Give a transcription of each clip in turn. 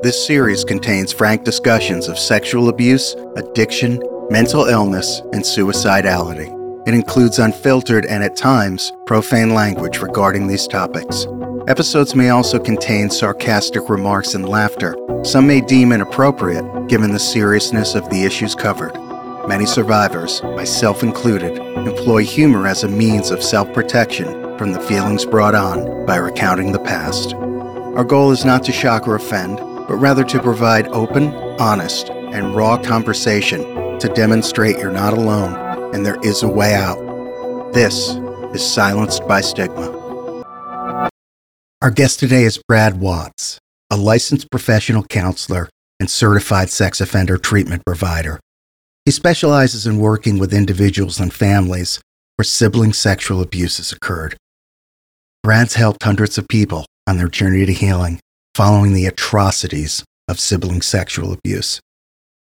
This series contains frank discussions of sexual abuse, addiction, mental illness, and suicidality. It includes unfiltered and at times profane language regarding these topics. Episodes may also contain sarcastic remarks and laughter. Some may deem inappropriate given the seriousness of the issues covered. Many survivors, myself included, employ humor as a means of self protection from the feelings brought on by recounting the past. Our goal is not to shock or offend, but rather to provide open, honest, and raw conversation to demonstrate you're not alone and there is a way out. This is Silenced by Stigma. Our guest today is Brad Watts, a licensed professional counselor and certified sex offender treatment provider. He specializes in working with individuals and families where sibling sexual abuse has occurred. Brad's helped hundreds of people on their journey to healing following the atrocities of sibling sexual abuse.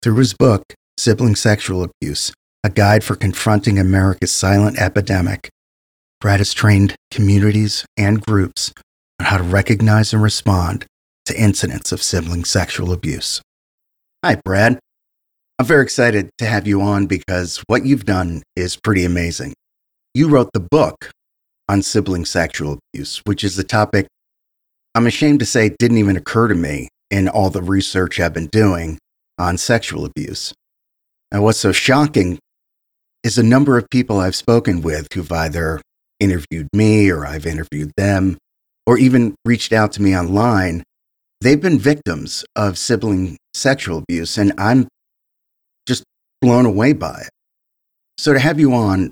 Through his book, Sibling Sexual Abuse a guide for confronting America's silent epidemic. Brad has trained communities and groups on how to recognize and respond to incidents of sibling sexual abuse. Hi, Brad. I'm very excited to have you on because what you've done is pretty amazing. You wrote the book on sibling sexual abuse, which is a topic I'm ashamed to say it didn't even occur to me in all the research I've been doing on sexual abuse. And what's so shocking is the number of people I've spoken with who've either interviewed me or I've interviewed them or even reached out to me online. They've been victims of sibling sexual abuse, and I'm just blown away by it. So to have you on,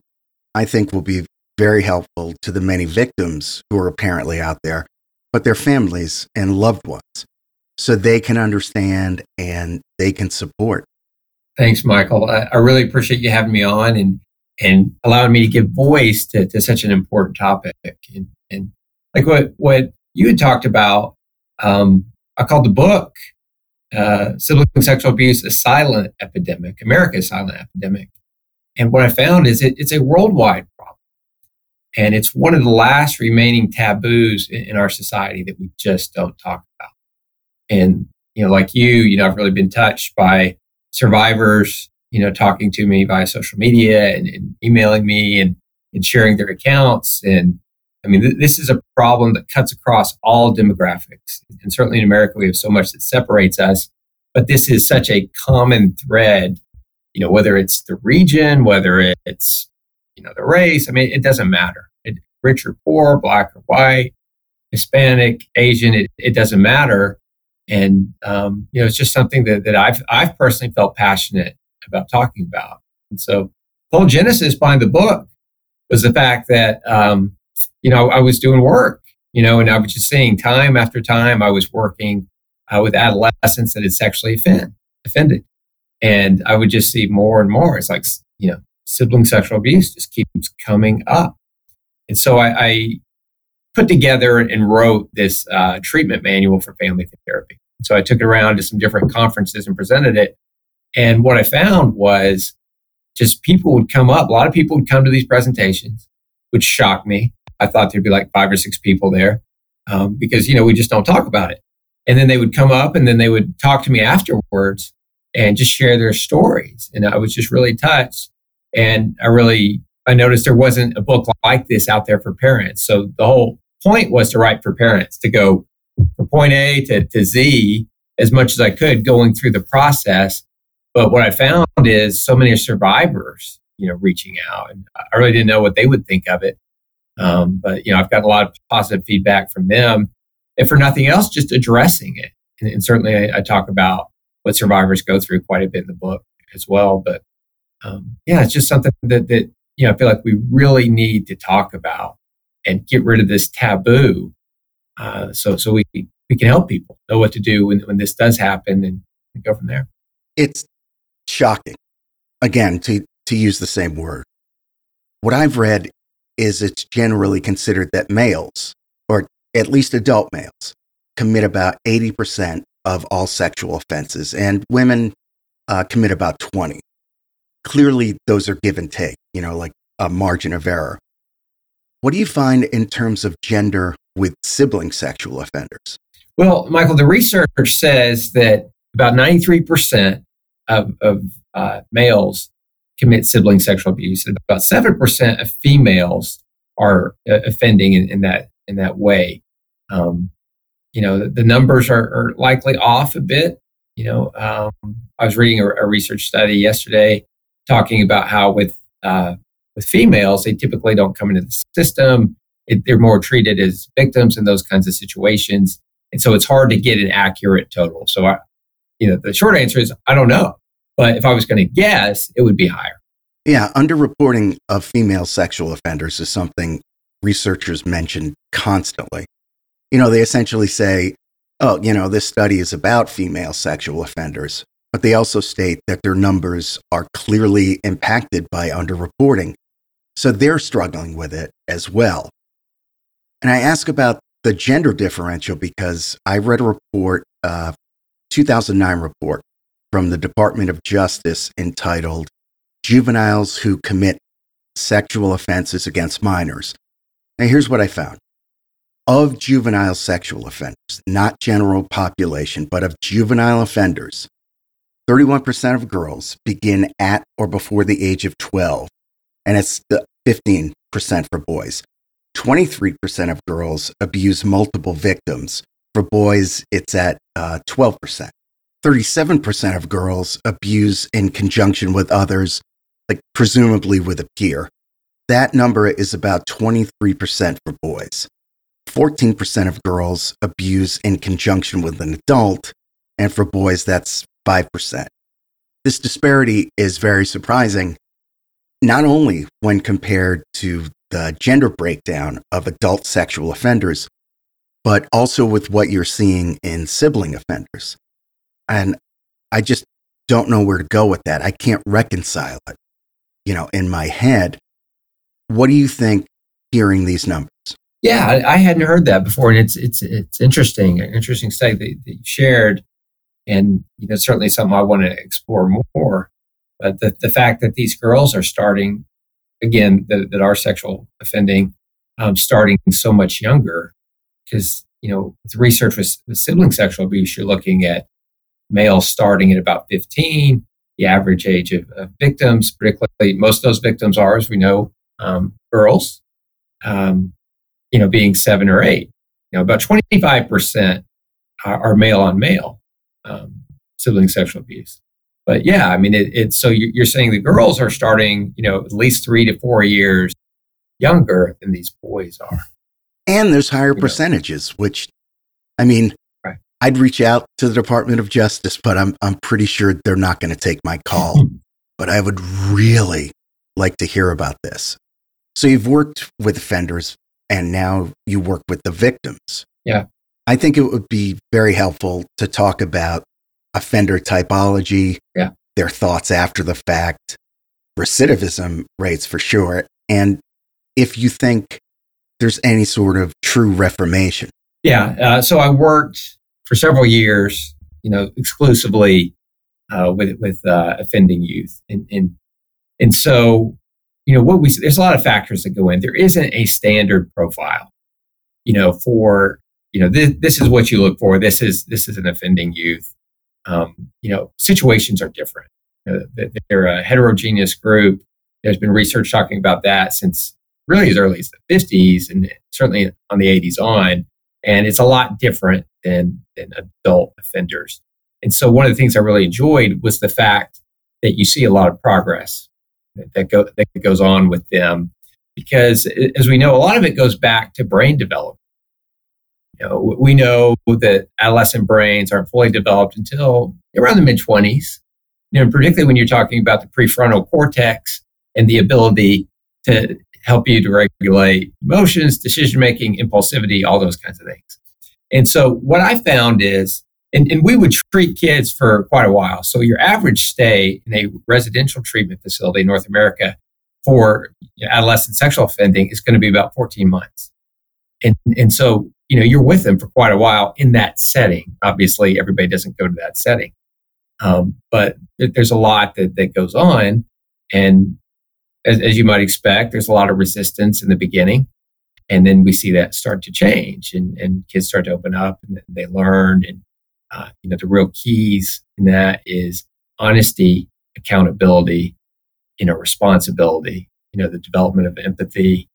I think will be very helpful to the many victims who are apparently out there, but their families and loved ones, so they can understand and they can support. Thanks, Michael. I, really appreciate you having me on and and allowing me to give voice to, to such an important topic. And, and like what what you had talked about, um, I called the book uh, "Sibling Sexual Abuse: A Silent Epidemic," America's silent epidemic. And what I found is it, it's a worldwide problem, and it's one of the last remaining taboos in, in our society that we just don't talk about. And you know, like you, you know, I've really been touched by survivors, you know, talking to me via social media and, and emailing me and, and sharing their accounts. And I mean, th- this is a problem that cuts across all demographics. And certainly in America, we have so much that separates us. But this is such a common thread, you know, whether it's the region, whether it's, you know, the race. I mean, it doesn't matter. It, rich or poor, black or white, Hispanic, Asian, it, it doesn't matter. And um, you know, it's just something that, that I've I've personally felt passionate about talking about. And so the whole genesis behind the book was the fact that um, you know I was doing work, you know, and I was just seeing time after time I was working uh, with adolescents that had sexually offend, offended, and I would just see more and more. It's like you know, sibling sexual abuse just keeps coming up, and so I, I put together and wrote this uh, treatment manual for family therapy. So I took it around to some different conferences and presented it. And what I found was just people would come up. A lot of people would come to these presentations, which shocked me. I thought there'd be like five or six people there um, because, you know, we just don't talk about it. And then they would come up and then they would talk to me afterwards and just share their stories. And I was just really touched. And I really, I noticed there wasn't a book like this out there for parents. So the whole point was to write for parents to go, from point A to, to Z as much as I could going through the process. But what I found is so many survivors, you know, reaching out and I really didn't know what they would think of it. Um, but, you know, I've got a lot of positive feedback from them. and for nothing else, just addressing it. And, and certainly I, I, talk about what survivors go through quite a bit in the book as well. But um, yeah, it's just something that, that, you know, I feel like we really need to talk about and get rid of this taboo uh, so so we we can help people know what to do when, when this does happen and, go from there. It's shocking. Again, to to use the same word. What I've read is it's generally considered that males, or at least adult males, commit about 80% of all sexual offenses, and women uh, commit about 20. Clearly, those are give and take, you know, like a margin of error. What do you find in terms of gender with sibling sexual offenders? Well, Michael, the research says that about 93% of, of uh, males commit sibling sexual abuse, and about 7% of females are uh, offending in, in, that in that way. Um, you know, the, the numbers are, are, likely off a bit. You know, um, I was reading a, a, research study yesterday talking about how with uh, with females, they typically don't come into the system. It, they're more treated as victims in those kinds of situations. And so it's hard to get an accurate total. So, I, you know, the short answer is I don't know. But if I was going to guess, it would be higher. Yeah, underreporting of female sexual offenders is something researchers mention constantly. You know, they essentially say, oh, you know, this study is about female sexual offenders, but they also state that their numbers are clearly impacted by underreporting. So they're struggling with it as well. And I ask about the gender differential because I read a report, uh, 2009 report from the Department of Justice entitled Juveniles Who Commit Sexual Offenses Against Minors. Now, here's what I found. Of juvenile sexual offenders, not general population, but of juvenile offenders, 31% of girls begin at or before the age of 12, and it's 15% for boys. 23% of girls abuse multiple victims. For boys, it's at uh, 12%. 37% of girls abuse in conjunction with others, like presumably with a peer. That number is about 23% for boys. 14% of girls abuse in conjunction with an adult, and for boys, that's 5%. This disparity is very surprising, not only when compared to the gender breakdown of adult sexual offenders, but also with what you're seeing in sibling offenders. And I just don't know where to go with that. I can't reconcile it, you know, in my head. What do you think hearing these numbers? Yeah, I, hadn't heard that before, and it's it's it's interesting, interesting study that you shared, and you know, certainly something I want to explore more. But the the fact that these girls are starting again that, that are sexual offending um, starting so much younger, because you know, with research with, with sibling sexual abuse, you're looking at males starting at about 15, the average age of, of victims, particularly most of those victims are, as we know, um, girls, um, you know, being seven or eight. You know, about 25% are, are male on male um, sibling sexual abuse. But yeah, I mean, it, it's so you're saying the girls are starting, you know, at least three to four years younger than these boys are. And there's higher you percentages, know. which, I mean, I'd reach out to the Department of Justice, but I'm I'm pretty sure they're not going to take my call. but I would really like to hear about this. So you've worked with offenders and now you work with the victims. Yeah. I think it would be very helpful to talk about offender typology, yeah. their thoughts after the fact, recidivism rates for sure, and if you think there's any sort of true reformation. Yeah. Uh, so I worked for several years, you know, exclusively uh, with with uh, offending youth, and and and so you know what we there's a lot of factors that go in. There isn't a standard profile, you know, for you know this this is what you look for. This is this is an offending youth. Um, you know, situations are different. You know, they're a heterogeneous group. There's been research talking about that since really as early as the 50s and certainly on the 80s on. And it's a lot different than, than adult offenders. And so one of the things I really enjoyed was the fact that you see a lot of progress that, go, that goes on with them. Because as we know, a lot of it goes back to brain development. You know, we know that adolescent brains aren't fully developed until around the mid 20s. You know, particularly when you're talking about the prefrontal cortex and the ability to help you to regulate emotions, decision making, impulsivity, all those kinds of things. And so what I found is, and, and we would treat kids for quite a while. So your average stay in a residential treatment facility in North America for adolescent sexual offending is going to be about 14 months. And, and so, you know, you're with them for quite a while in that setting. Obviously, everybody doesn't go to that setting. Um, but there's a lot that, that goes on. And as, as you might expect, there's a lot of resistance in the beginning. And then we see that start to change and, and kids start to open up and they learn. And, uh, you know, the real keys in that is honesty, accountability, you know, responsibility, you know, the development of empathy,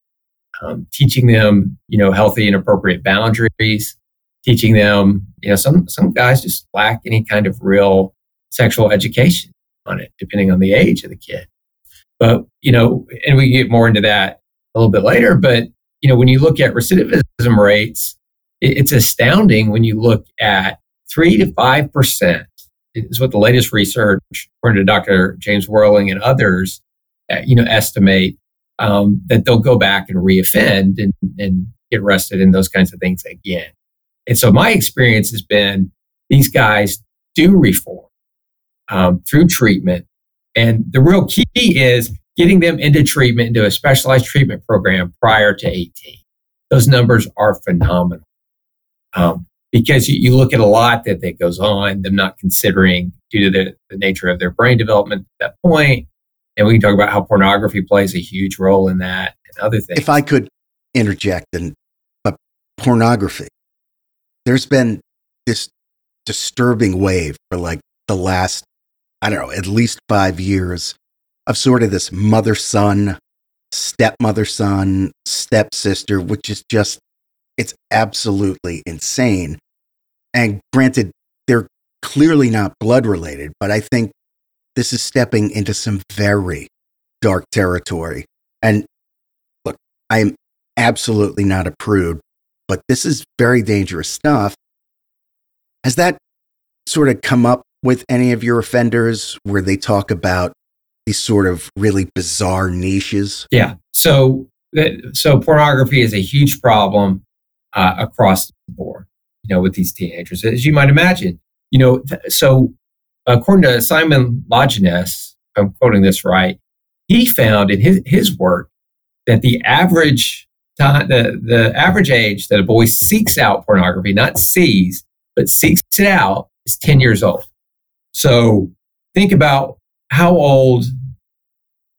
um, teaching them, you know, healthy and appropriate boundaries, teaching them, you know, some, some guys just lack any kind of real sexual education on it, depending on the age of the kid. But, you know, and we get more into that a little bit later, but, you know, when you look at recidivism rates, it's astounding when you look at three to 5% is what the latest research, according to Dr. James Worling and others, uh, you know, estimate um, that they'll go back and reoffend and, and get arrested and those kinds of things again. And so my experience has been these guys do reform um, through treatment. And the real key is getting them into treatment, into a specialized treatment program prior to 18. Those numbers are phenomenal. Um, because you, you, look at a lot that, that goes on, them not considering due to the, the nature of their brain development at that point. And we can talk about how pornography plays a huge role in that and other things. If I could interject, and but pornography, there's been this disturbing wave for like the last, I don't know, at least five years of sort of this mother son, stepmother son, stepsister, which is just, it's absolutely insane. And granted, they're clearly not blood related, but I think this is stepping into some very dark territory. And look, I am absolutely not a prude, but this is very dangerous stuff. Has that sort of come up with any of your offenders where they talk about these sort of really bizarre niches? Yeah. So, so pornography is a huge problem uh, across the board you know, with these teenagers, as you might imagine. You know, so according to Simon Lajeunesse, I'm quoting this right, he found in his, his work that the average time, the, the average age that a boy seeks out pornography, not sees, but seeks it out, is 10 years old. So think about how old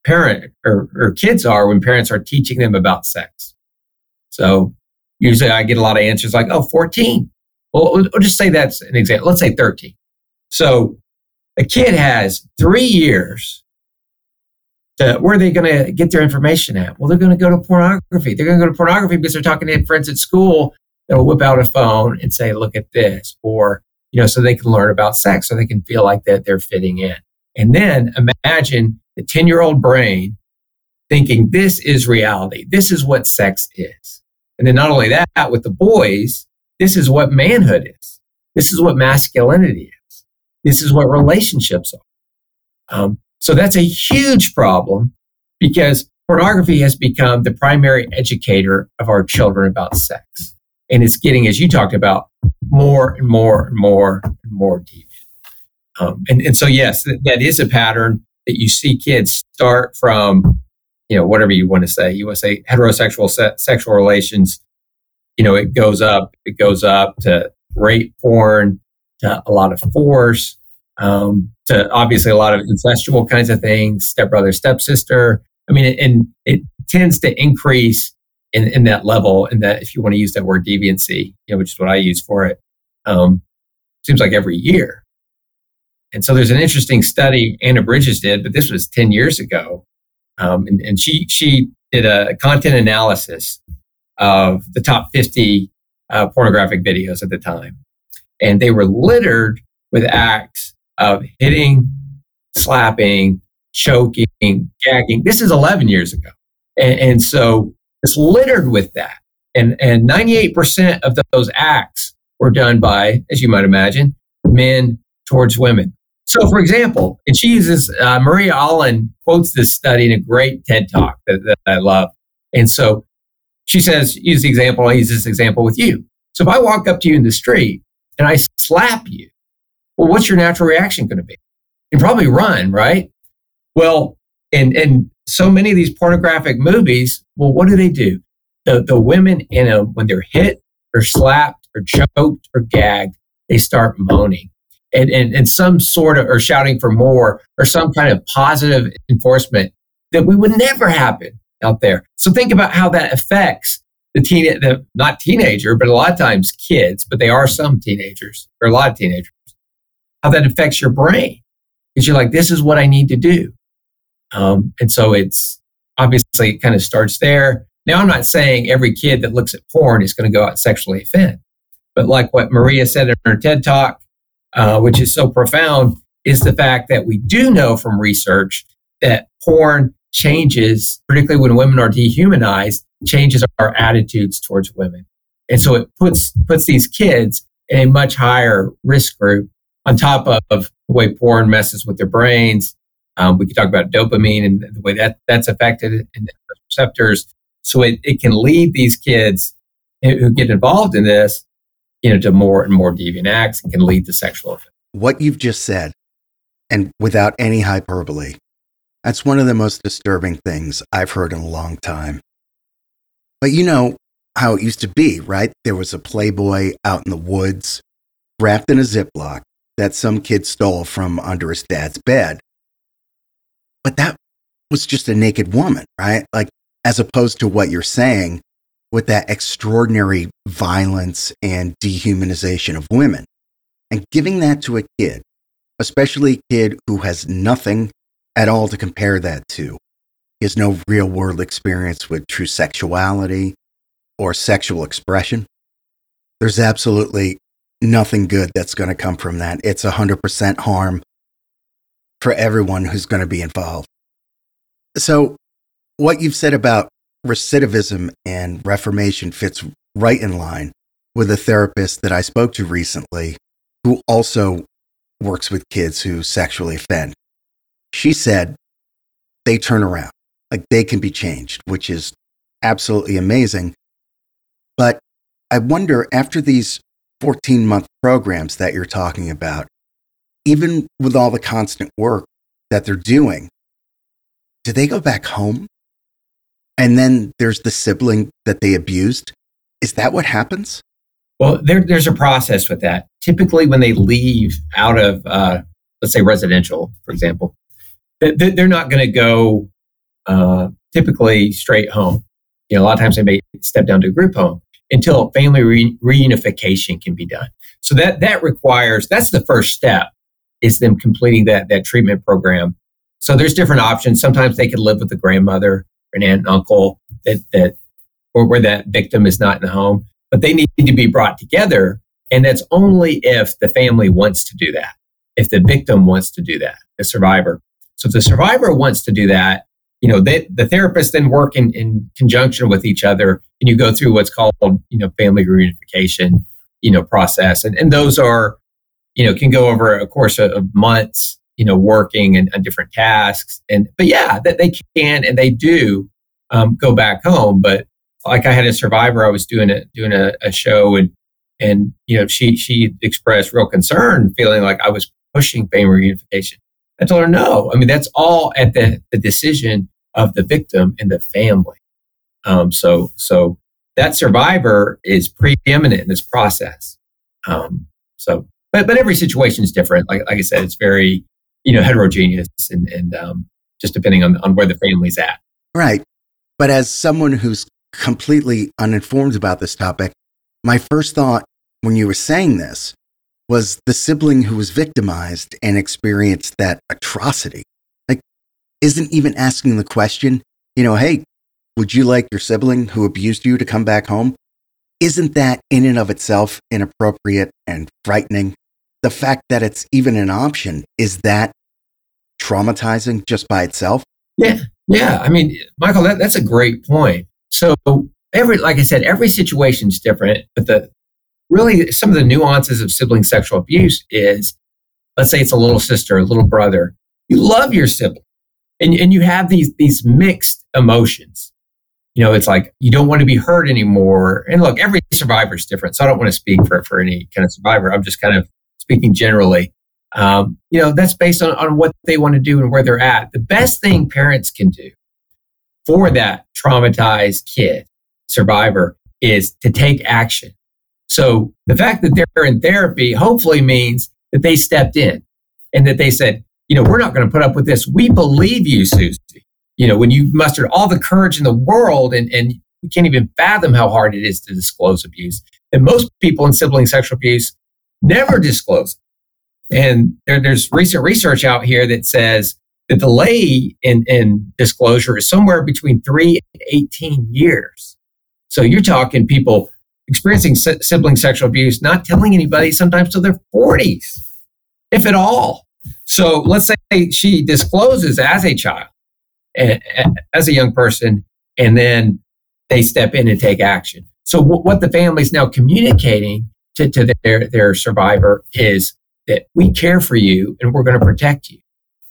parent or, or kids are when parents are teaching them about sex. So usually I get a lot of answers like, oh, 14. Well, we'll just say that's an example. Let's say 13. So a kid has three years to, where are they going to get their information at? Well, they're going to go to pornography. They're going to go to pornography because they're talking to friends at school that'll whip out a phone and say, look at this. Or, you know, so they can learn about sex so they can feel like that they're fitting in. And then imagine the 10 year old brain thinking this is reality. This is what sex is. And then not only that, with the boys, this is what manhood is. This is what masculinity is. This is what relationships are. Um, so that's a huge problem because pornography has become the primary educator of our children about sex. And it's getting, as you talked about, more and more and more and more deviant. Um, and, and so, yes, that, that is a pattern that you see kids start from, you know, whatever you want to say. You want to say heterosexual se- sexual relations you know, it goes up, it goes up to rape porn, to a lot of force, um, to obviously a lot of incestual kinds of things, stepbrother, stepsister. I mean, and it tends to increase in, in that level, and that if you want to use that word deviancy, you know, which is what I use for it, um, seems like every year. And so there's an interesting study Ana Bridges did, but this was 10 years ago. Um, and, and she, she did a content analysis of the top 50 uh, pornographic videos at the time. And they were littered with acts of hitting, slapping, choking, gagging. This is 11 years ago. And, and so it's littered with that. And, and 98% of those acts were done by, as you might imagine, men towards women. So, for example, and she uses, uh, Maria Allen quotes this study in a great TED talk that, that I love. And so she says, use the example, I use this example with you. So if I walk up to you in the street and I slap you, well, what's your natural reaction going to be? You probably run, right? Well, and and so many of these pornographic movies, well, what do they do? The the women in them, when they're hit or slapped or choked or gagged, they start moaning. And, and, and some sort of, or shouting for more, or some kind of positive enforcement that we would never happen out there. So think about how that affects the teen, the not teenager, but a lot of times kids, but they are some teenagers or a lot of teenagers, how that affects your brain. Because you're like, this is what I need to do. Um, and so it's obviously it kind of starts there. Now, I'm not saying every kid that looks at porn is going to go out sexually offend, but like what Maria said in her TED talk, uh, which is so profound, is the fact that we do know from research that porn changes, particularly when women are dehumanized, changes our attitudes towards women. And so it puts puts these kids in a much higher risk group on top of, the way porn messes with their brains. Um, we could talk about dopamine and the way that that's affected in the receptors. So it, it can lead these kids who get involved in this, you know, to more and more deviant acts and can lead to sexual offense. What you've just said, and without any hyperbole, that's one of the most disturbing things I've heard in a long time. But you know how it used to be, right? There was a Playboy out in the woods, wrapped in a Ziploc that some kid stole from under his dad's bed. But that was just a naked woman, right? Like, as opposed to what you're saying with that extraordinary violence and dehumanization of women. And giving that to a kid, especially a kid who has nothing at all to compare that to. He has no real world experience with true sexuality or sexual expression. There's absolutely nothing good that's going to come from that. It's 100% harm for everyone who's going to be involved. So, what you've said about recidivism and reformation fits right in line with a therapist that I spoke to recently who also works with kids who sexually offend. She said they turn around, like they can be changed, which is absolutely amazing. But I wonder after these 14 month programs that you're talking about, even with all the constant work that they're doing, do they go back home? And then there's the sibling that they abused. Is that what happens? Well, there, there's a process with that. Typically, when they leave out of, uh, let's say, residential, for example, they're not going to go uh, typically straight home. You know, a lot of times they may step down to a group home until family re- reunification can be done. So that that requires that's the first step is them completing that that treatment program. So there's different options. Sometimes they can live with a grandmother, or an aunt, and uncle that that or where that victim is not in the home, but they need to be brought together. And that's only if the family wants to do that, if the victim wants to do that, the survivor. So if the survivor wants to do that, you know, they, the therapists then work in, in conjunction with each other and you go through what's called, you know, family reunification, you know, process. And, and those are, you know, can go over a course of, months, you know, working and, different tasks. And, but yeah, that they can and they do um, go back home. But like I had a survivor, I was doing a, doing a, a show and, and, you know, she, she expressed real concern, feeling like I was pushing family reunification. I told her, no. I mean, that's all at the, the decision of the victim and the family. Um, so, so that survivor is preeminent in this process. Um, so, but, but every situation is different. Like, like I said, it's very, you know, heterogeneous and, and um, just depending on, on where the family's at. Right. But as someone who's completely uninformed about this topic, my first thought when you were saying this was the sibling who was victimized and experienced that atrocity. Like, isn't even asking the question, you know, hey, would you like your sibling who abused you to come back home? Isn't that in and of itself inappropriate and frightening? The fact that it's even an option, is that traumatizing just by itself? Yeah. Yeah. I mean, Michael, that, that's a great point. So every, like I said, every situation is different, but the, really some of the nuances of sibling sexual abuse is let's say it's a little sister, a little brother. You love your sibling and, and you have these, these mixed emotions. You know, it's like you don't want to be hurt anymore. And look, every survivor is different. So I don't want to speak for, for any kind of survivor. I'm just kind of speaking generally. Um, you know, that's based on, on what they want to do and where they're at. The best thing parents can do for that traumatized kid, survivor, is to take action so the fact that they're in therapy hopefully means that they stepped in and that they said, you know, we're not going to put up with this. We believe you, Susie. You know, when you mustered all the courage in the world and, and we can't even fathom how hard it is to disclose abuse. And most people in sibling sexual abuse never disclose it. And there, there's recent research out here that says the delay in, in disclosure is somewhere between three and 18 years. So you're talking people experiencing sibling sexual abuse, not telling anybody sometimes till their 40s, if at all. So let's say she discloses as a child, as a young person, and then they step in and take action. So what the family is now communicating to, to their, their survivor is that we care for you and we're going to protect you.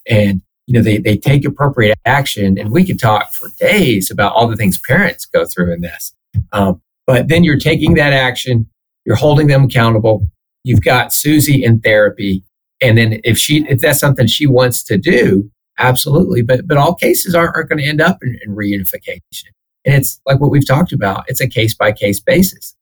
And, you know, they, they take appropriate action and we could talk for days about all the things parents go through in this. Um, but then you're taking that action, you're holding them accountable. You've got Susie in therapy. And then if she, if that's something she wants to do, absolutely. But, but all cases aren't, aren't going to end up in, in reunification. And it's like what we've talked about. It's a case by case basis.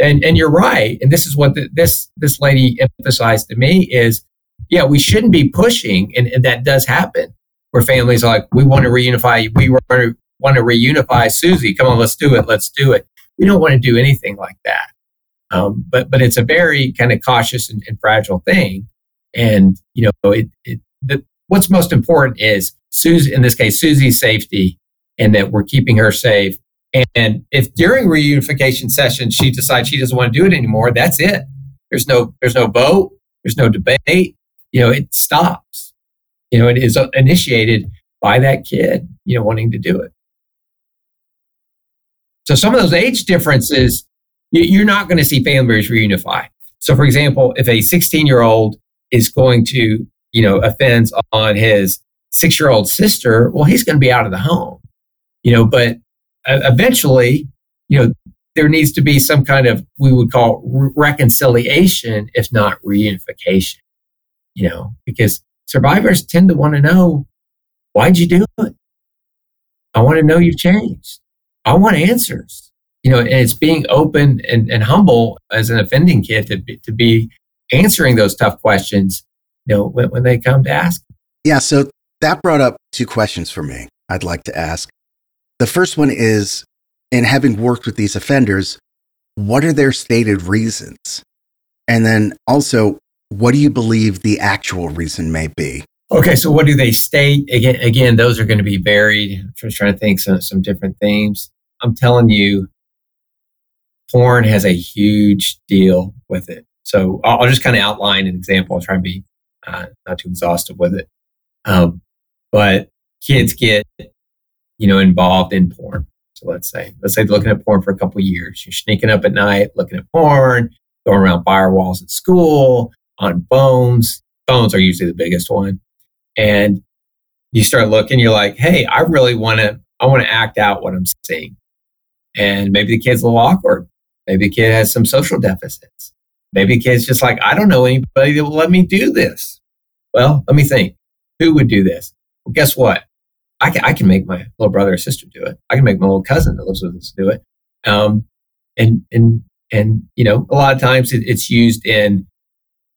And, and you're right. And this is what the, this, this lady emphasized to me is, yeah, we shouldn't be pushing. And, and that does happen where families are like, we want to reunify, we want to, want to reunify Susie. Come on, let's do it. Let's do it. We don't want to do anything like that. Um, but, but it's a very kind of cautious and, and fragile thing. And, you know, it, it, the, what's most important is Susie, in this case, Susie's safety and that we're keeping her safe. And if during reunification session she decides she doesn't want to do it anymore, that's it. There's no there's no vote, there's no debate. You know, it stops. You know, it is initiated by that kid, you know, wanting to do it. So some of those age differences, you're not going to see families reunify. So for example, if a 16 year old is going to, you know, offends on his six year old sister, well, he's going to be out of the home you know, but eventually, you know, there needs to be some kind of, we would call reconciliation, if not reunification, you know, because survivors tend to want to know, why'd you do it? I want to know you've changed. I want answers, you know, and it's being open and, and humble as an offending kid to be, to be answering those tough questions, you know, when, when they come to ask. Yeah. So that brought up two questions for me I'd like to ask. The first one is in having worked with these offenders, what are their stated reasons? And then also, what do you believe the actual reason may be? Okay, so what do they state? Again, again, those are going to be varied. I'm just trying to think some, some different themes. I'm telling you, porn has a huge deal with it. So I'll, I'll just kind of outline an example. I'll try and be uh, not too exhaustive with it. Um, but kids get you know, involved in porn. So let's say, let's say they're looking at porn for a couple years. You're sneaking up at night, looking at porn, going around firewalls at school, on phones. Phones are usually the biggest one. And you start looking, you're like, hey, I really want to, I want to act out what I'm seeing. And maybe the kid's a little awkward. Maybe the kid has some social deficits. Maybe the kid's just like, I don't know anybody that will let me do this. Well, let me think. Who would do this? Well, guess what? I can, I can make my little brother or sister do it. I can make my little cousin that lives with us do it. Um, and, and, and, you know, a lot of times it, it's used in,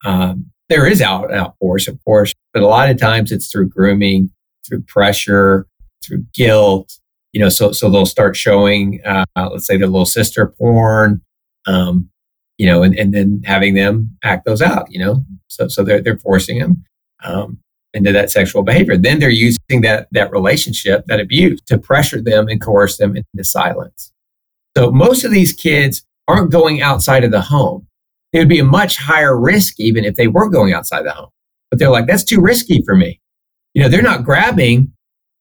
um, there is out, out force, of course, but a lot of times it's through grooming, through pressure, through guilt, you know, so, so they'll start showing, uh, let's say their little sister porn, um, you know, and, and then having them act those out, you know, so, so they're, they're forcing them. Um, into that sexual behavior. Then they're using that, that relationship, that abuse to pressure them and coerce them into silence. So most of these kids aren't going outside of the home. It would be a much higher risk even if they were going outside the home. But they're like, that's too risky for me. You know, they're not grabbing,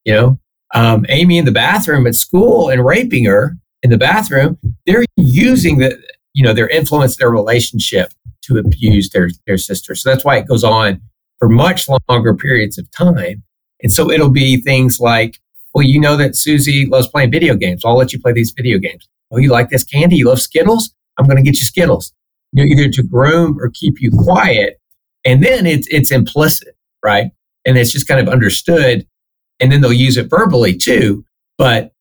you know, um, Amy in the bathroom at school and raping her in the bathroom. They're using the, you know, their influence, their relationship to abuse their, their sister. So that's why it goes on for much longer periods of time. And so it'll be things like, well, you know that Susie loves playing video games. I'll let you play these video games. Oh, you like this candy? You love Skittles? I'm going to get you Skittles. You know, either to groom or keep you quiet. And then it's, it's implicit, right? And it's just kind of understood. And then they'll use it verbally too. But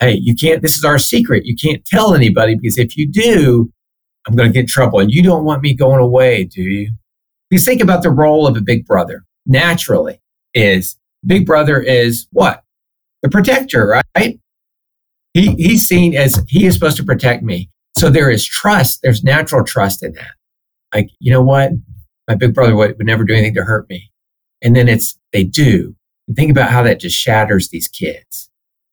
hey, you can't, this is our secret. You can't tell anybody because if you do, I'm going to get in trouble. And you don't want me going away, do you? you think about the role of a big brother, naturally is big brother is what? The protector, right? he he's seen as he is supposed to protect me. So there is trust. There's natural trust in that. Like you know what, my big brother would, would never do anything to hurt me, and then it's they do. And think about how that just shatters these kids,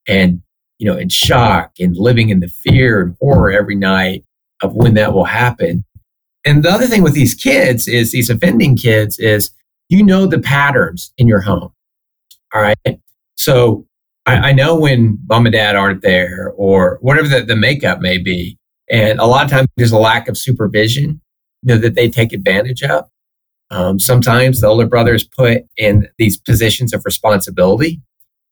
and you know, in shock and living in the fear and horror every night of when that will happen. And the other thing with these kids is these offending kids is you know the patterns in your home. All right. So I, I know when mom and dad aren't there or whatever the, the makeup may be. And a lot of times there's a lack of supervision, you know, that they take advantage of. Um, sometimes the older brothers put in these positions of responsibility.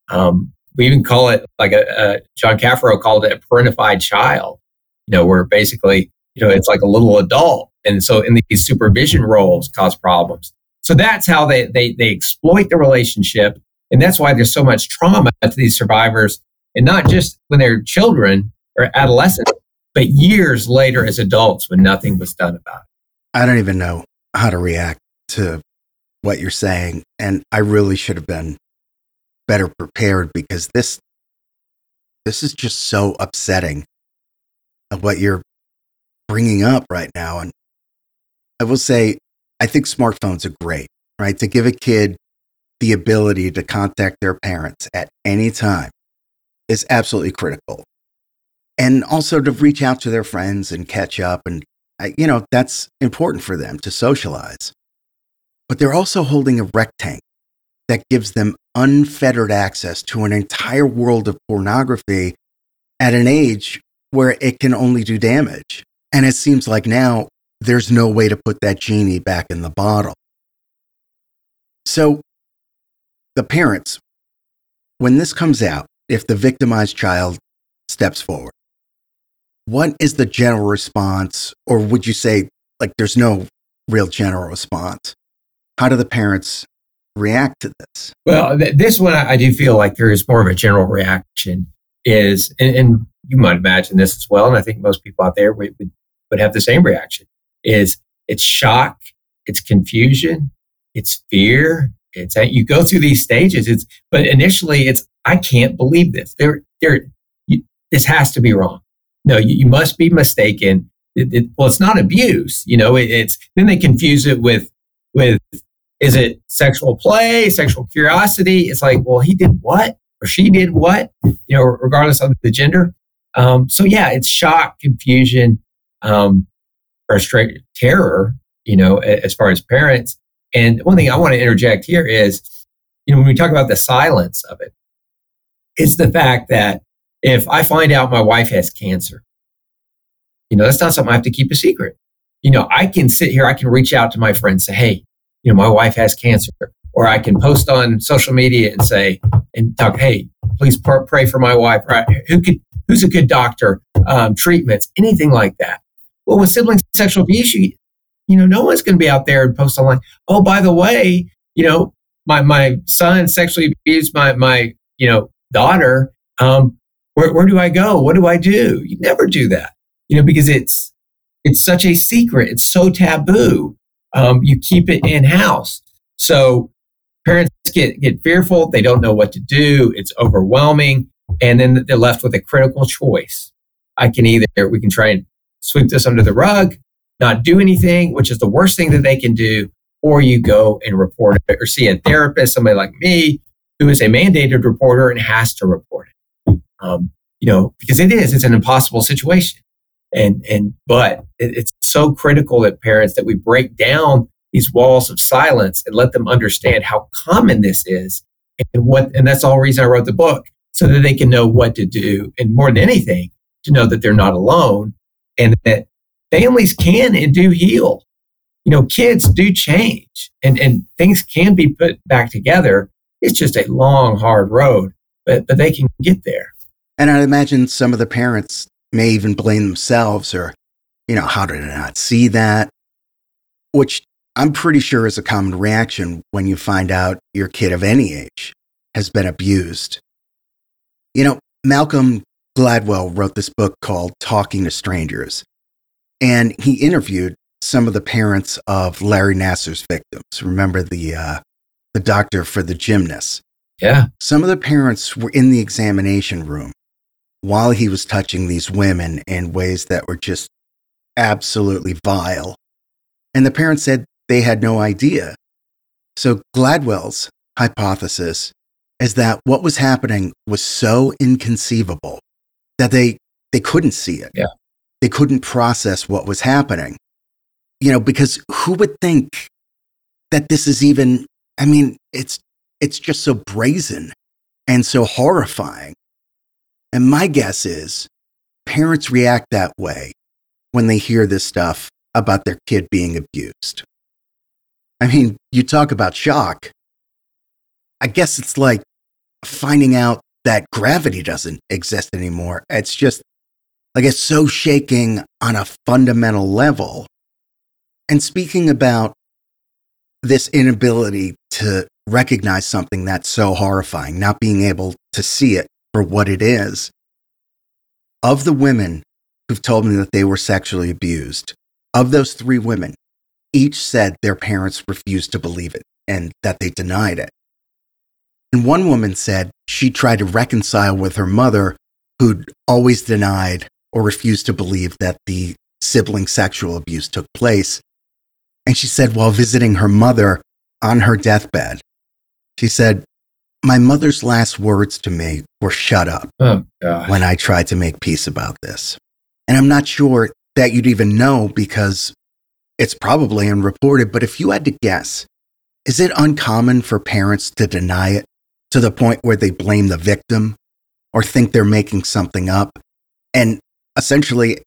Um, we even call it like a, a John Caffaro called it a parentified child, you know, where basically, you know, it's like a little adult. And so in these supervision roles cause problems. So that's how they, they, they exploit the relationship. And that's why there's so much trauma to these survivors. And not just when they're children or adolescents, but years later as adults when nothing was done about it. I don't even know how to react to what you're saying. And I really should have been better prepared because this this is just so upsetting of what you're bringing up right now and I will say I think smartphones are great, right? To give a kid the ability to contact their parents at any time is absolutely critical. And also to reach out to their friends and catch up and you know, that's important for them to socialize. But they're also holding a rec tank that gives them unfettered access to an entire world of pornography at an age where it can only do damage. And it seems like now there's no way to put that genie back in the bottle. So, the parents, when this comes out, if the victimized child steps forward, what is the general response? Or would you say, like, there's no real general response? How do the parents react to this? Well, th- this one I, I, do feel like there is more of a general reaction. Is and, and, you might imagine this as well, and I think most people out there would, would, would have the same reaction. Is it's shock, it's confusion, it's fear. It's you go through these stages. It's but initially it's I can't believe this. There, there, you, this has to be wrong. No, you, you must be mistaken. It, it, well, it's not abuse. You know, it, it's then they confuse it with with is it sexual play, sexual curiosity? It's like, well, he did what or she did what, you know, regardless of the gender. Um, so yeah, it's shock, confusion, um, frustration, terror, you know, as far as parents. And one thing I want to interject here is, you know, when we talk about the silence of it, it's the fact that if I find out my wife has cancer, you know, that's not something I have to keep a secret. You know, I can sit here, I can reach out to my friends, say, hey, you know, my wife has cancer. Or I can post on social media and say, and talk, hey, please pray for my wife. Right? Who could, who's a good doctor? Um, treatments, anything like that. Well, with sibling sexual abuse, you, you know, no one's going to be out there and post online. Oh, by the way, you know, my my son sexually abused my my you know daughter. Um, where where do I go? What do I do? You never do that, you know, because it's it's such a secret. It's so taboo um, you keep it in house. So parents get, get fearful. They don't know what to do. It's overwhelming. And then they're left with a critical choice. I can either, we can try and sweep this under the rug, not do anything, which is the worst thing that they can do, or you go and report it or see a therapist, somebody like me, who is a mandated reporter and has to report it. Um, you know, because it is, it's an impossible situation. And, and, but it, it's so critical that parents that we break down these walls of silence and let them understand how common this is and what, and that's all reason I wrote the book so that they can know what to do. And more than anything, to know that they're not alone and that families can and do heal. You know, kids do change and, and things can be put back together. It's just a long, hard road, but, but they can get there. And I imagine some of the parents may even blame themselves or, you know, how did I not see that? Which I'm pretty sure is a common reaction when you find out your kid of any age has been abused. You know, Malcolm Gladwell wrote this book called Talking to Strangers, and he interviewed some of the parents of Larry Nassar's victims. Remember the uh, the doctor for the gymnast? Yeah. Some of the parents were in the examination room while he was touching these women in ways that were just absolutely vile. And the parents said they had no idea. So Gladwell's hypothesis is that what was happening was so inconceivable that they they couldn't see it. Yeah. They couldn't process what was happening. You know, because who would think that this is even I mean, it's it's just so brazen and so horrifying. And my guess is parents react that way when they hear this stuff about their kid being abused. I mean, you talk about shock. I guess it's like finding out that gravity doesn't exist anymore. It's just like it's so shaking on a fundamental level. And speaking about this inability to recognize something that's so horrifying, not being able to see it for what it is, of the women who've told me that they were sexually abused, of those three women, each said their parents refused to believe it and that they denied it. And one woman said she tried to reconcile with her mother, who'd always denied or refused to believe that the sibling sexual abuse took place. And she said, while visiting her mother on her deathbed, she said, My mother's last words to me were shut up Oh, when I tried to make peace about this. And I'm not sure that you'd even know because it's probably unreported, but if you had to guess, is it uncommon for parents to deny it to the point where they blame the victim or think they're making something up and essentially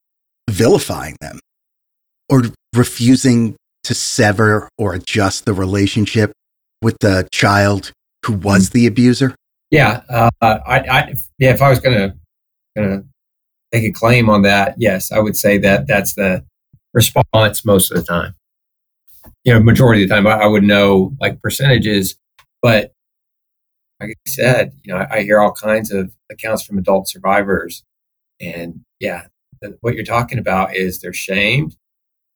vilifying them or refusing to sever or adjust the relationship with the child who was the abuser? Yeah, uh, I, I, yeah. If I was gonna gonna take a claim on that, yes, I would say that that's the response most of the time. You know, majority of the time, I, I would know like percentages, but like I said, you know, I, I hear all kinds of accounts from adult survivors, and yeah, the, what you're talking about is they're shamed.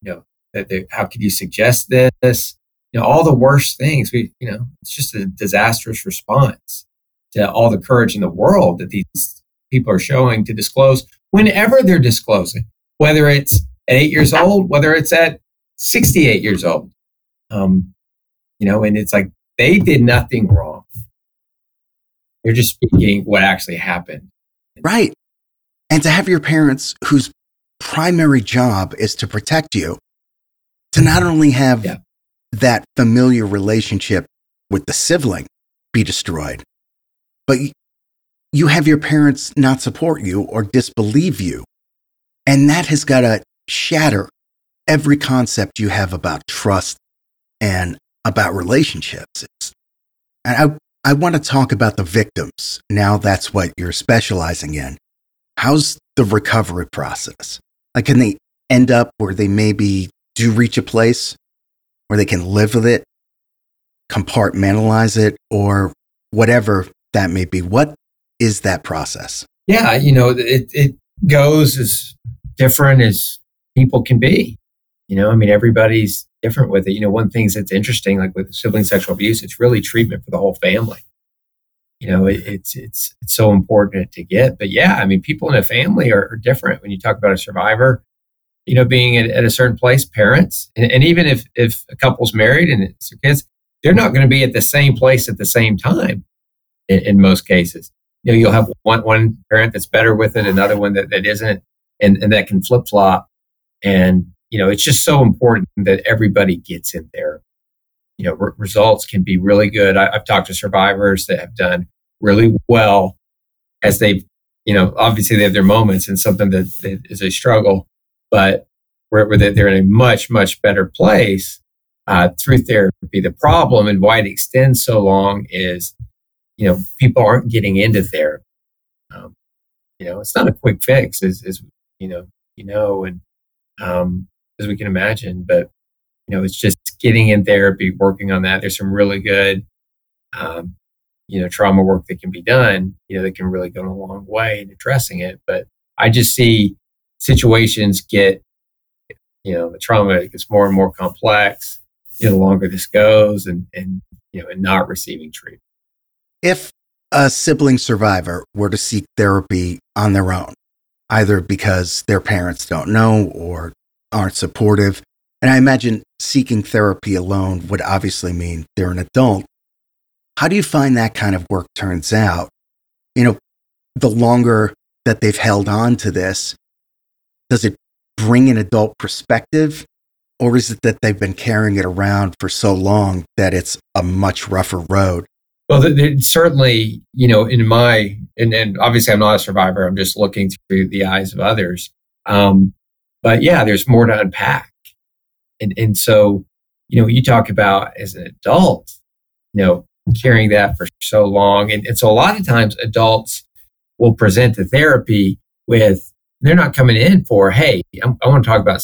You know, that they, how could you suggest this? You know, all the worst things. We, you know, it's just a disastrous response to all the courage in the world that these people are showing to disclose whenever they're disclosing, whether it's at eight years old, whether it's at 68 years old. Um, you know, and it's like they did nothing wrong. They're just speaking what actually happened. Right. And to have your parents, whose primary job is to protect you, to not only have Yeah. That familiar relationship with the sibling be destroyed, but you have your parents not support you or disbelieve you. And that has got to shatter every concept you have about trust and about relationships. It's, and I, I want to talk about the victims. Now that's what you're specializing in. How's the recovery process? Like, can they end up where they maybe do reach a place where they can live with it, compartmentalize it, or whatever that may be? What is that process? Yeah, you know, it, it goes as different as people can be. You know, I mean, everybody's different with it. You know, one thing that's interesting, like with sibling sexual abuse, it's really treatment for the whole family. You know, it, it's it's it's so important to get. But yeah, I mean, people in a family are, are different. When you talk about a survivor, you know, being at, at a certain place, parents, and, and even if if a couple's married and it's their kids, they're not going to be at the same place at the same time. In, in most cases, you know, you'll have one one parent that's better with it, another one that, that isn't, and and that can flip flop. And you know, it's just so important that everybody gets in there. You know, re- results can be really good. I, I've talked to survivors that have done really well as they've, you know, obviously they have their moments and something that, that is a struggle, but where, where they're in a much, much better place uh, through therapy. The problem and why it extends so long is, you know, people aren't getting into therapy. Um, you know, it's not a quick fix, as, as you know, you know, and um, as we can imagine. But you know, it's just getting in therapy, working on that. There's some really good, um, you know, trauma work that can be done. You know, that can really go a long way in addressing it. But I just see situations get, you know, the trauma gets more and more complex. You know, the longer this goes, and and you know, and not receiving treatment. If a sibling survivor were to seek therapy on their own, either because their parents don't know or aren't supportive, and I imagine seeking therapy alone would obviously mean they're an adult. How do you find that kind of work turns out? You know, the longer that they've held on to this, does it bring an adult perspective? Or is it that they've been carrying it around for so long that it's a much rougher road? Well, certainly, you know, in my, and, and obviously I'm not a survivor, I'm just looking through the eyes of others. Um, but yeah, there's more to unpack. And, and so, you know, you talk about as an adult, you know, carrying that for so long. And, and so a lot of times adults will present the therapy with, they're not coming in for, hey, I'm, i want to talk about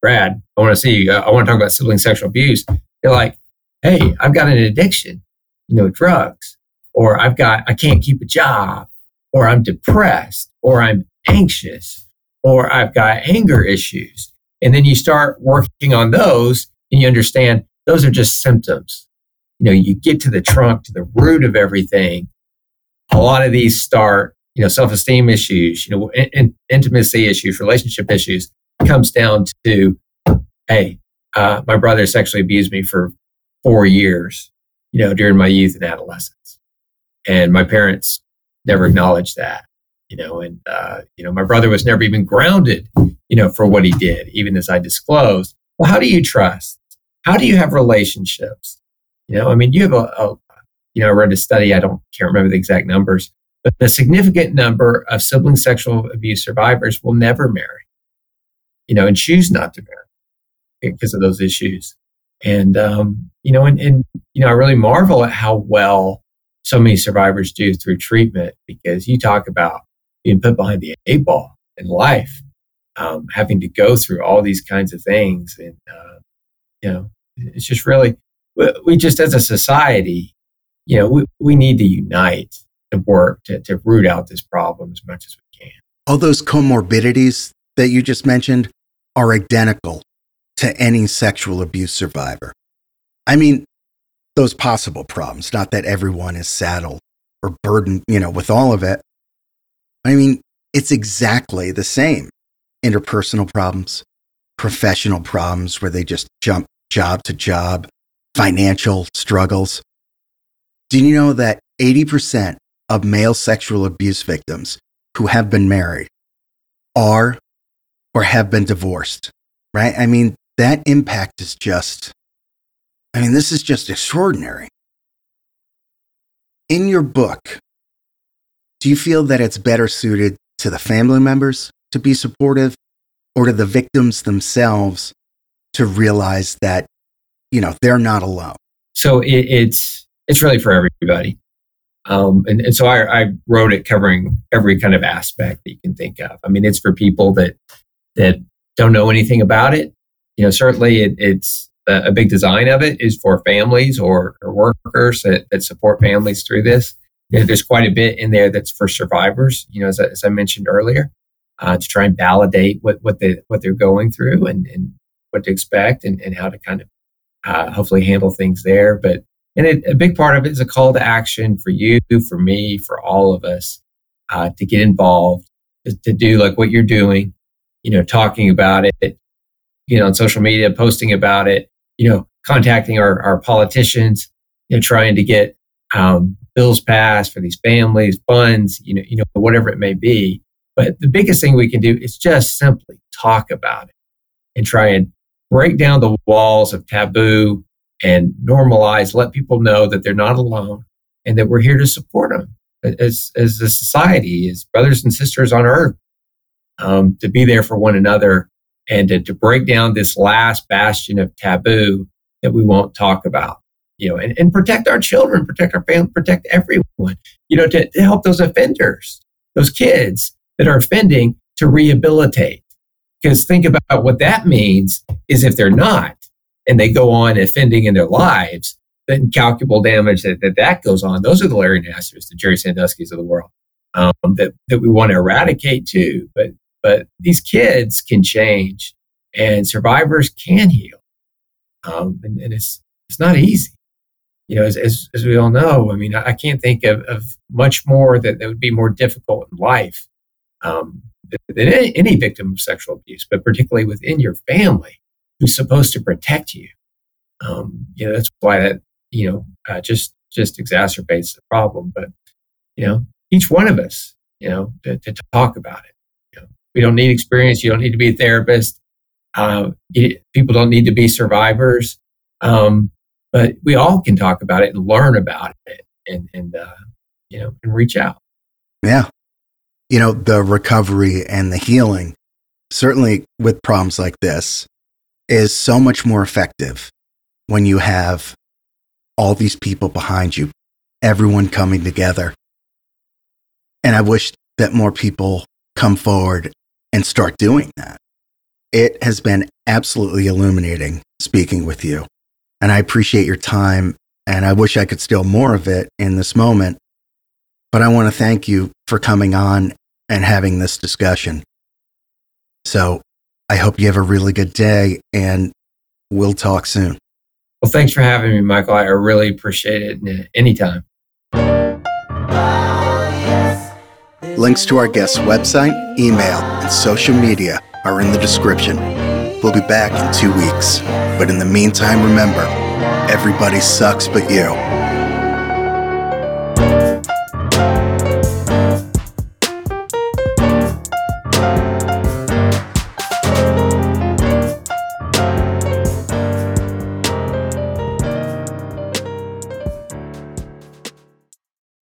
Brad. I want to see, uh, I want to talk about sibling sexual abuse. They're like, hey, I've got an addiction, you know, drugs, or I've got, I can't keep a job, or I'm depressed, or I'm anxious, or I've got anger issues. And then you start working on those and you understand those are just symptoms. You know, you get to the trunk, to the root of everything. A lot of these start, you know, self-esteem issues, you know, in, in, intimacy issues, relationship issues comes down to, hey, uh, my brother sexually abused me for four years, you know, during my youth and adolescence. And my parents never acknowledged that you know, and, uh, you know, my brother was never even grounded, you know, for what he did, even as I disclosed. Well, how do you trust? How do you have relationships? You know, I mean, you have a, a you know, I read a study, I don't can't remember the exact numbers, but a significant number of sibling sexual abuse survivors will never marry, you know, and choose not to marry because of those issues. And, um, you know, and, and, you know, I really marvel at how well so many survivors do through treatment because you talk about being put behind the eight ball in life, um, having to go through all these kinds of things. And, uh, you know, it's just really, we just as a society, you know, we, we need to unite and work to, to root out this problem as much as we can. All those comorbidities that you just mentioned are identical to any sexual abuse survivor. I mean, those possible problems, not that everyone is saddled or burdened, you know, with all of it, I mean, it's exactly the same. Interpersonal problems, professional problems where they just jump job to job, financial struggles. Do you know that 80% of male sexual abuse victims who have been married are or have been divorced, right? I mean, that impact is just, I mean, this is just extraordinary. In your book, do you feel that it's better suited to the family members to be supportive or to the victims themselves to realize that, you know, they're not alone? So it, it's, it's really for everybody. Um, and, and so I, I wrote it covering every kind of aspect that you can think of. I mean, it's for people that, that don't know anything about it. You know, certainly it, it's a, a, big design of it is for families or, or workers that, that support families through this there's quite a bit in there that's for survivors, you know, as, as I mentioned earlier, uh, to try and validate what, what, they, what they're going through and, and what to expect and, and how to kind of uh, hopefully handle things there. But and it, a big part of it is a call to action for you, for me, for all of us uh, to get involved, to, to do like what you're doing, you know, talking about it, you know, on social media, posting about it, you know, contacting our, our politicians, you know, trying to get um, bills passed for these families, funds, you know, you know, whatever it may be. But the biggest thing we can do is just simply talk about it and try and break down the walls of taboo and normalize, let people know that they're not alone and that we're here to support them as, as a society, as brothers and sisters on earth, um, to be there for one another and to, to break down this last bastion of taboo that we won't talk about you know, and, and protect our children, protect our family, protect everyone, you know, to, to help those offenders, those kids that are offending to rehabilitate. Because think about what that means is if they're not and they go on offending in their lives, the incalculable damage that, that that goes on. Those are the Larry Nassars, the Jerry Sandusky's of the world um, that, that we want to eradicate too. But, but these kids can change and survivors can heal. Um, and, and it's, it's not easy. you know, as, as, as, we all know, I mean, I, can't think of, of much more that, that would be more difficult in life um, than any, any victim of sexual abuse, but particularly within your family who's supposed to protect you. Um, you know, that's why that, you know, uh, just, just exacerbates the problem. But, you know, each one of us, you know, to, to talk about it. You know, we don't need experience. You don't need to be a therapist. Uh, it, people don't need to be survivors. Um, but we all can talk about it and learn about it and, and uh, you know, and reach out. Yeah. You know, the recovery and the healing, certainly with problems like this, is so much more effective when you have all these people behind you, everyone coming together. And I wish that more people come forward and start doing that. It has been absolutely illuminating speaking with you. And I appreciate your time. And I wish I could steal more of it in this moment. But I want to thank you for coming on and having this discussion. So I hope you have a really good day and we'll talk soon. Well, thanks for having me, Michael. I really appreciate it uh, anytime. Links to our guest's website, email, and social media are in the description. We'll be back in two weeks. But in the meantime, remember everybody sucks but you.